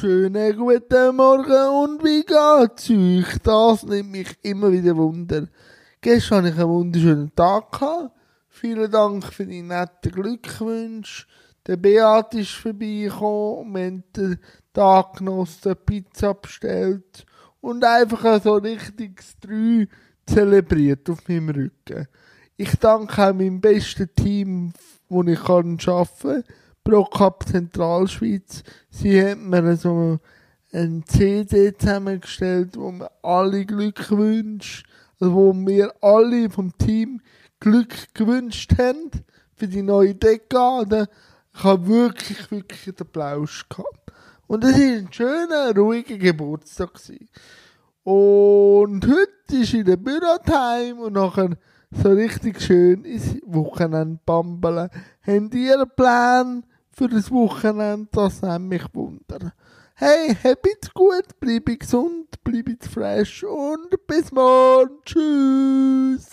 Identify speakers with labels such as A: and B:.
A: Schönen guten Morgen und wie geht's euch? Das nimmt mich immer wieder Wunder. Gestern hatte ich einen wunderschönen Tag. Gehabt. Vielen Dank für die netten Glückwünsche. Der Beat ist vorbeigekommen, wir haben den Tag genossen, Pizza bestellt und einfach so richtig Drei zelebriert auf meinem Rücken. Ich danke auch meinem besten Team, wo ich arbeiten kann, ProCup Zentralschweiz. Sie haben mir so ein CD zusammengestellt, wo mir alle Glück wünscht, also wo wir alle vom Team Glück gewünscht haben für die neue Dekade. Ich habe wirklich, wirklich den Applaus gehabt. Und es war ein schöner, ruhiger Geburtstag. Und heute ist in der Bürotime und nachher so richtig schön ins Wochenende bambeln. Habt ihr einen Plan für das Wochenende? Das nimmt mich Wunder. Hey, habt's gut, bleibt gesund, bleibt fresh und bis morgen. Tschüss.